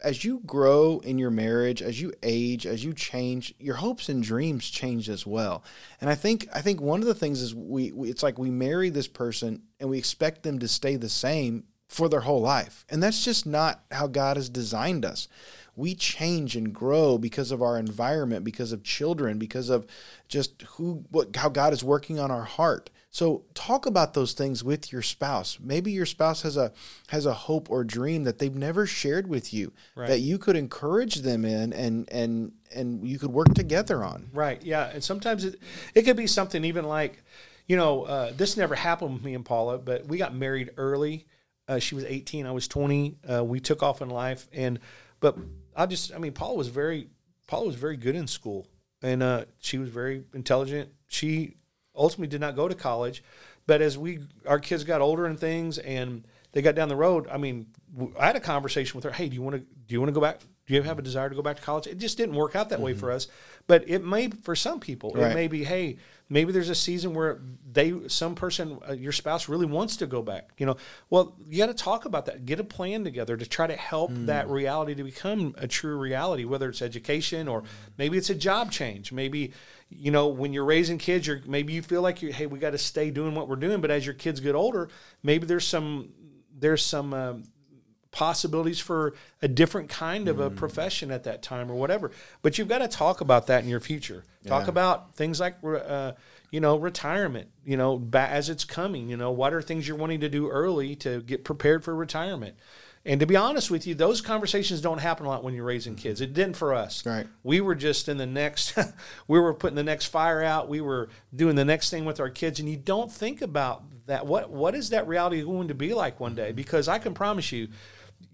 as you grow in your marriage, as you age, as you change, your hopes and dreams change as well. And I think I think one of the things is we, we it's like we marry this person and we expect them to stay the same for their whole life. And that's just not how God has designed us. We change and grow because of our environment, because of children, because of just who what how God is working on our heart. So talk about those things with your spouse. Maybe your spouse has a has a hope or dream that they've never shared with you that you could encourage them in and and and you could work together on. Right. Yeah. And sometimes it, it could be something even like, you know, uh, this never happened with me and Paula, but we got married early. Uh, she was 18. I was 20. Uh, we took off in life. And, but I just, I mean, Paula was very, Paula was very good in school and uh, she was very intelligent. She ultimately did not go to college. But as we, our kids got older and things and they got down the road, I mean, I had a conversation with her. Hey, do you want to, do you want to go back? Do you have a desire to go back to college? It just didn't work out that way for us. But it may, for some people, Right. it may be, hey, maybe there's a season where they, some person, uh, your spouse really wants to go back. You know, well, you got to talk about that. Get a plan together to try to help that reality to become a true reality, whether it's education or maybe it's a job change. Maybe, you know, when you're raising kids, you're maybe you feel like you, hey, we got to stay doing what we're doing. But as your kids get older, maybe there's some, there's some. Um, possibilities for a different kind of a profession at that time or whatever. But you've got to talk about that in your future. Talk Yeah. about things like, uh, you know, retirement. You know, as it's coming. You know, what are things you're wanting to do early to get prepared for retirement? And to be honest with you, those conversations don't happen a lot when you're raising kids. It didn't for us. Right. We were just in the next. we were putting the next fire out. We were doing the next thing with our kids, and you don't think about that. What What is that reality going to be like one day? Because I can promise you,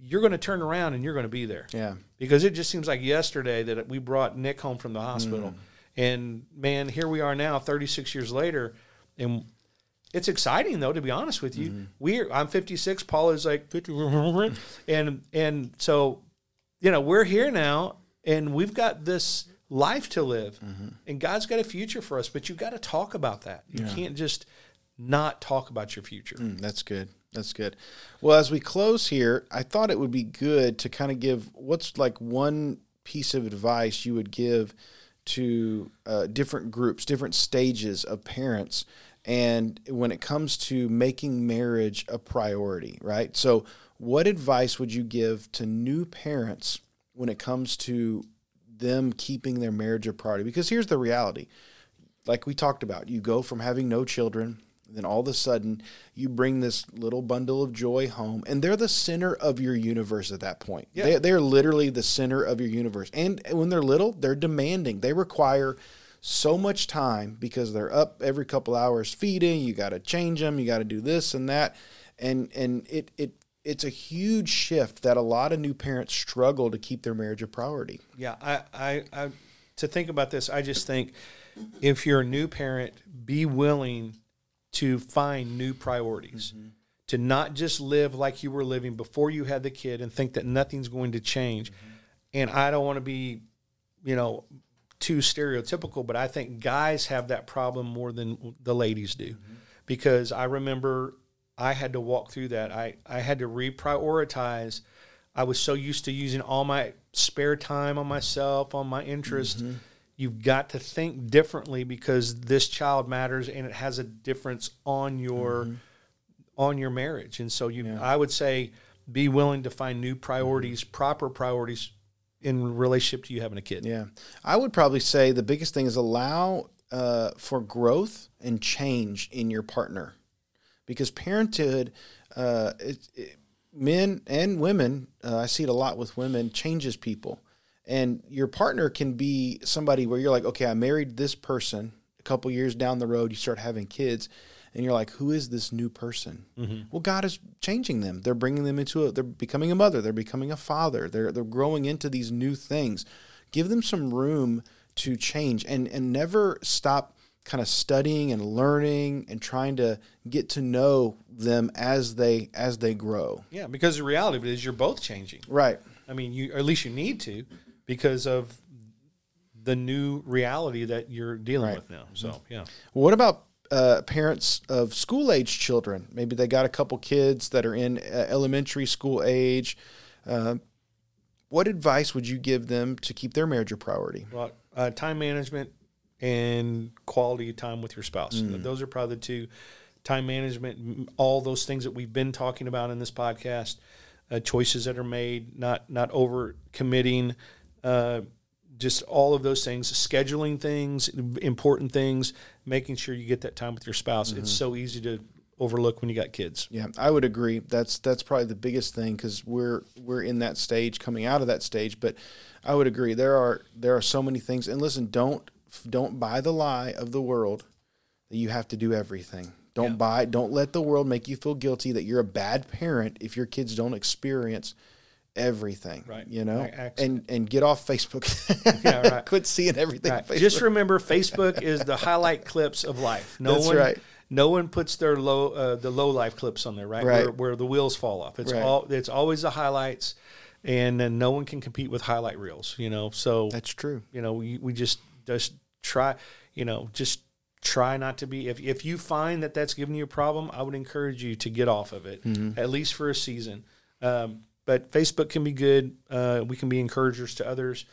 you're going to turn around and you're going to be there. Yeah. Because it just seems like yesterday that we brought Nick home from the hospital, Mm. and man, here we are now, 36 years later, and it's exciting though. To be honest with you, Mm-hmm. we're I'm 56. Paul is like 50, and and so you know we're here now, and we've got this life to live, Mm-hmm. and God's got a future for us. But you got to talk about that. You can't just not talk about your future. Mm, that's good. That's good. Well, as we close here, I thought it would be good to kind of give what's like one piece of advice you would give to uh, different groups, different stages of parents, and when it comes to making marriage a priority, right? So, what advice would you give to new parents when it comes to them keeping their marriage a priority? Because here's the reality like we talked about, you go from having no children, then all of a sudden you bring this little bundle of joy home, and they're the center of your universe at that point. They, they're literally the center of your universe. And when they're little, they're demanding. They require so much time because they're up every couple hours feeding. You got to change them. You got to do this and that, and and it it it's a huge shift that a lot of new parents struggle to keep their marriage a priority. Yeah, I, I, I to think about this, I just think if you're a new parent, be willing to find new priorities. Mm-hmm. To not just live like you were living before you had the kid and think that nothing's going to change. Mm-hmm. And I don't want to be, you know, too stereotypical, but I think guys have that problem more than the ladies do. Mm-hmm. Because I remember I had to walk through that. I, I had to reprioritize. I was so used to using all my spare time on myself, on my interest. Mm-hmm. You've got to think differently because this child matters and it has a difference on your mm-hmm. on your marriage. And so you yeah. I would say be willing to find new priorities, mm-hmm. proper priorities in relationship to you having a kid. Yeah. I would probably say the biggest thing is allow uh, for growth and change in your partner because parenthood, uh, it, it, men and women, uh, I see it a lot with women, changes people. And your partner can be somebody where you're like, okay, I married this person. A couple years down the road, you start having kids, and you're like, who is this new person? Mm-hmm. Well, God is changing them. They're bringing them into a. They're becoming a mother. They're becoming a father. They're they're growing into these new things. Give them some room to change, and and never stop kind of studying and learning and trying to get to know them as they as they grow. Yeah, because the reality of it is you're both changing. Right. I mean, you at least you need to because of the new reality that you're dealing right. with now. So, yeah. What about uh, parents of school age children? Maybe they got a couple kids that are in uh, elementary school age. Uh, what advice would you give them to keep their marriage a priority? Well, uh, time management and quality time with your spouse. Mm. Those are probably the two time management, all those things that we've been talking about in this podcast, uh, choices that are made, not not over committing, uh, just all of those things, scheduling things, important things, making sure you get that time with your spouse. Mm-hmm. It's so easy to overlook when you got kids. Yeah, I would agree. That's that's probably the biggest thing because we're we're in that stage, coming out of that stage. But I would agree. There are there are so many things. And listen, don't don't buy the lie of the world that you have to do everything. Don't yeah. buy don't let the world make you feel guilty that you're a bad parent if your kids don't experience everything. Right. You know? And and get off Facebook. yeah, right. Quit seeing everything. Right. Just remember Facebook is the highlight clips of life. No That's one right. No one puts their low uh, the low life clips on there, right? right. Where, where the wheels fall off. It's right. all it's always the highlights and then no one can compete with highlight reels, you know. So That's true. You know, we, we just just try, you know, just try not to be. If if you find that that's giving you a problem, I would encourage you to get off of it mm-hmm. at least for a season. Um, but Facebook can be good. Uh, we can be encouragers to others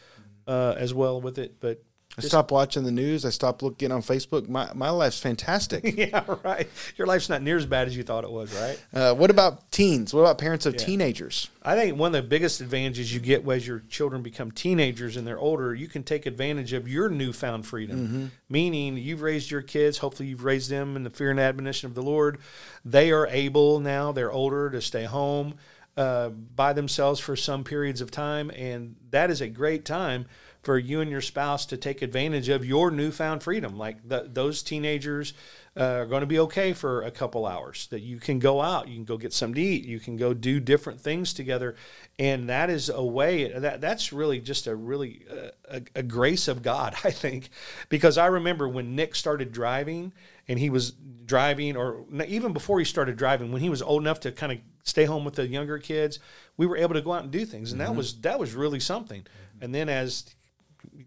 uh, as well with it. But I stopped watching the news. I stopped looking on Facebook. My my life's fantastic. yeah, right. Your life's not near as bad as you thought it was, right? Uh, what about teens? What about parents of yeah. teenagers? I think one of the biggest advantages you get as your children become teenagers and they're older, you can take advantage of your newfound freedom. Mm-hmm. Meaning, you've raised your kids. Hopefully, you've raised them in the fear and admonition of the Lord. They are able now. They're older to stay home uh, by themselves for some periods of time, and that is a great time for you and your spouse to take advantage of your newfound freedom. Like the, those teenagers uh, are going to be okay for a couple hours. That you can go out, you can go get something to eat, you can go do different things together, and that is a way that that's really just a really uh, a, a grace of God, I think, because I remember when Nick started driving and he was driving, or even before he started driving, when he was old enough to kind of stay home with the younger kids, we were able to go out and do things, and mm-hmm. that was that was really something. And then as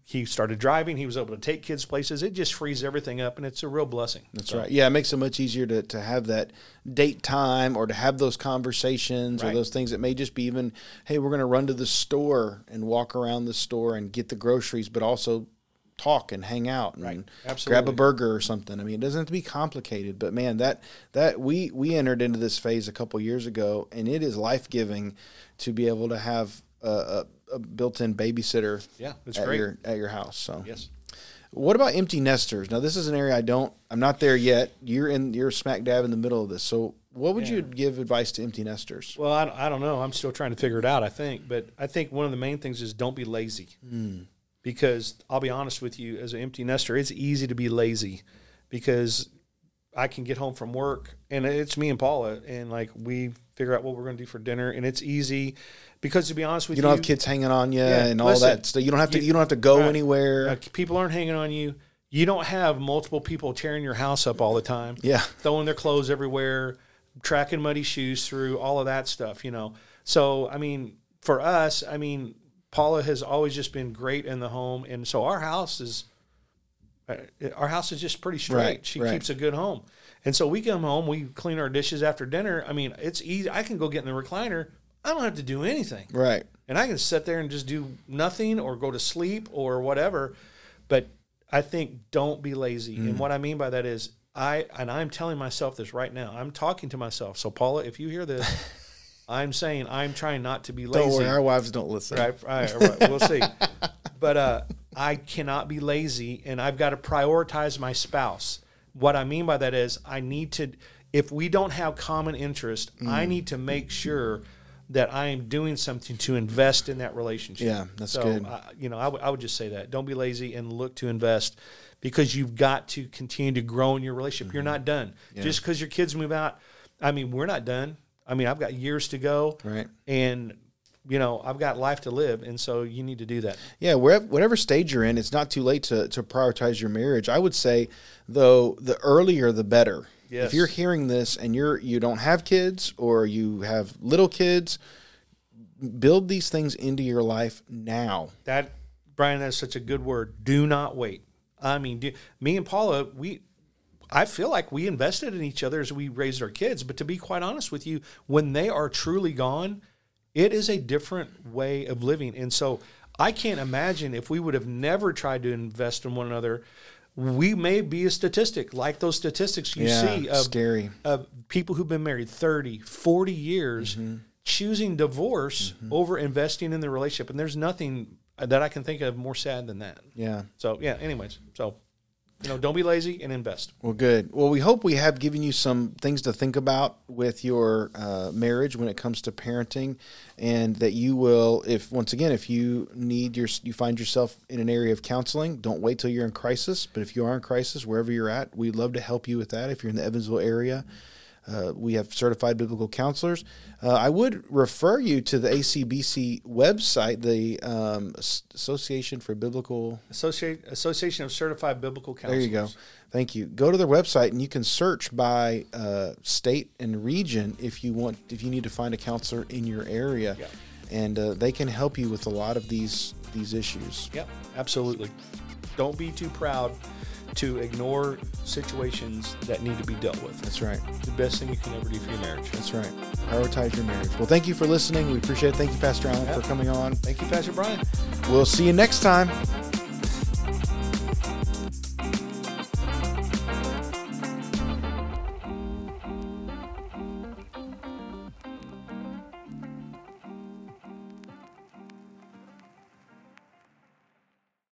he started driving. He was able to take kids places. It just frees everything up, and it's a real blessing. That's so. right. Yeah, it makes it much easier to, to have that date time or to have those conversations right. or those things that may just be even, hey, we're going to run to the store and walk around the store and get the groceries, but also talk and hang out and right. grab a burger or something. I mean, it doesn't have to be complicated, but man, that that we we entered into this phase a couple years ago, and it is life giving to be able to have a, a a built-in babysitter. Yeah, at great. your at your house. So yes. What about empty nesters? Now, this is an area I don't. I'm not there yet. You're in. You're smack dab in the middle of this. So, what would yeah. you give advice to empty nesters? Well, I, I don't know. I'm still trying to figure it out. I think, but I think one of the main things is don't be lazy. Mm. Because I'll be honest with you, as an empty nester, it's easy to be lazy because I can get home from work and it's me and Paula and like we figure out what we're going to do for dinner and it's easy because to be honest with You you, don't have kids hanging on you Yeah, and all listen, that stuff. You don't have to. you- You, don't have to go right. anywhere. uh, people aren't hanging on you. You don't have multiple people tearing your house up all the time. Yeah. throwing their clothes everywhere, tracking muddy shoes through all of that stuff, you know. So, I mean, for us, I mean, Paula has always just been great in the home, and so our house is uh, our house is just pretty straight. Right, she right. keeps a good home, and so we come home, we clean our dishes after dinner. I mean, it's easy. I can go get in the recliner. I don't have to do anything Right. and I can sit there and just do nothing or go to sleep or whatever. But I think don't be lazy. Mm. And what I mean by that is I and I'm telling myself this right now. I'm talking to myself. So Paula, if you hear this, I'm saying I'm trying not to be lazy. Don't worry. Our wives don't listen. Right, right, right. We'll see. But uh, I cannot be lazy, and I've got to prioritize my spouse. What I mean by that is, I need to. If we don't have common interest, Mm. I need to make sure that I am doing something to invest in that relationship. Yeah, that's so, good. Uh, you know, I would- just say that. Don't be lazy and look to invest because you've got to continue to grow in your relationship. You're Mm-hmm. not done just because your kids move out. I mean, we're not done. I mean, I've got years to go Right. and you know i've got life to live and so you need to do that Yeah, wherever, whatever stage you're in, it's not too late to, to prioritize your marriage. I would say, though, the earlier the better. Yes. If you're hearing this and you're you don't have kids or you have little kids, build these things into your life now. that brian that's such a good word do not wait i mean do, me and paula we i feel like we invested in each other as we raised our kids but to be quite honest with you when they are truly gone it is a different way of living and so i can't imagine if we would have never tried to invest in one another we may be a statistic like those statistics you yeah, see of scary. of people who've been married 30, 40 years Mm-hmm. choosing divorce over investing in the relationship. And there's nothing that I can think of more sad than that. Yeah. So, yeah, anyways. So, you know, don't be lazy and invest. Well, good. Well, we hope we have given you some things to think about with your uh, marriage when it comes to parenting, and that you will, if once again, if you need your, you find yourself in an area of counseling, don't wait till you're in crisis. But if you are in crisis, wherever you're at, we'd love to help you with that. If you're in the Evansville area. Uh, we have certified biblical counselors. Uh, I would refer you to the ACBC website, the um, Association for Biblical Associate, Association of Certified Biblical Counselors. there you go. Thank you. Go to their website and you can search by uh, state and region if you want if you need to find a counselor in your area, Yeah. and uh, they can help you with a lot of these these issues. Yep, absolutely. Don't be too proud to ignore situations that need to be dealt with. That's right. the best thing you can ever do for your marriage. That's right. Prioritize your marriage. Well, thank you for listening. We appreciate it. Thank you, Pastor Allen, for coming on. Thank you, Pastor Brian. We'll see you next time.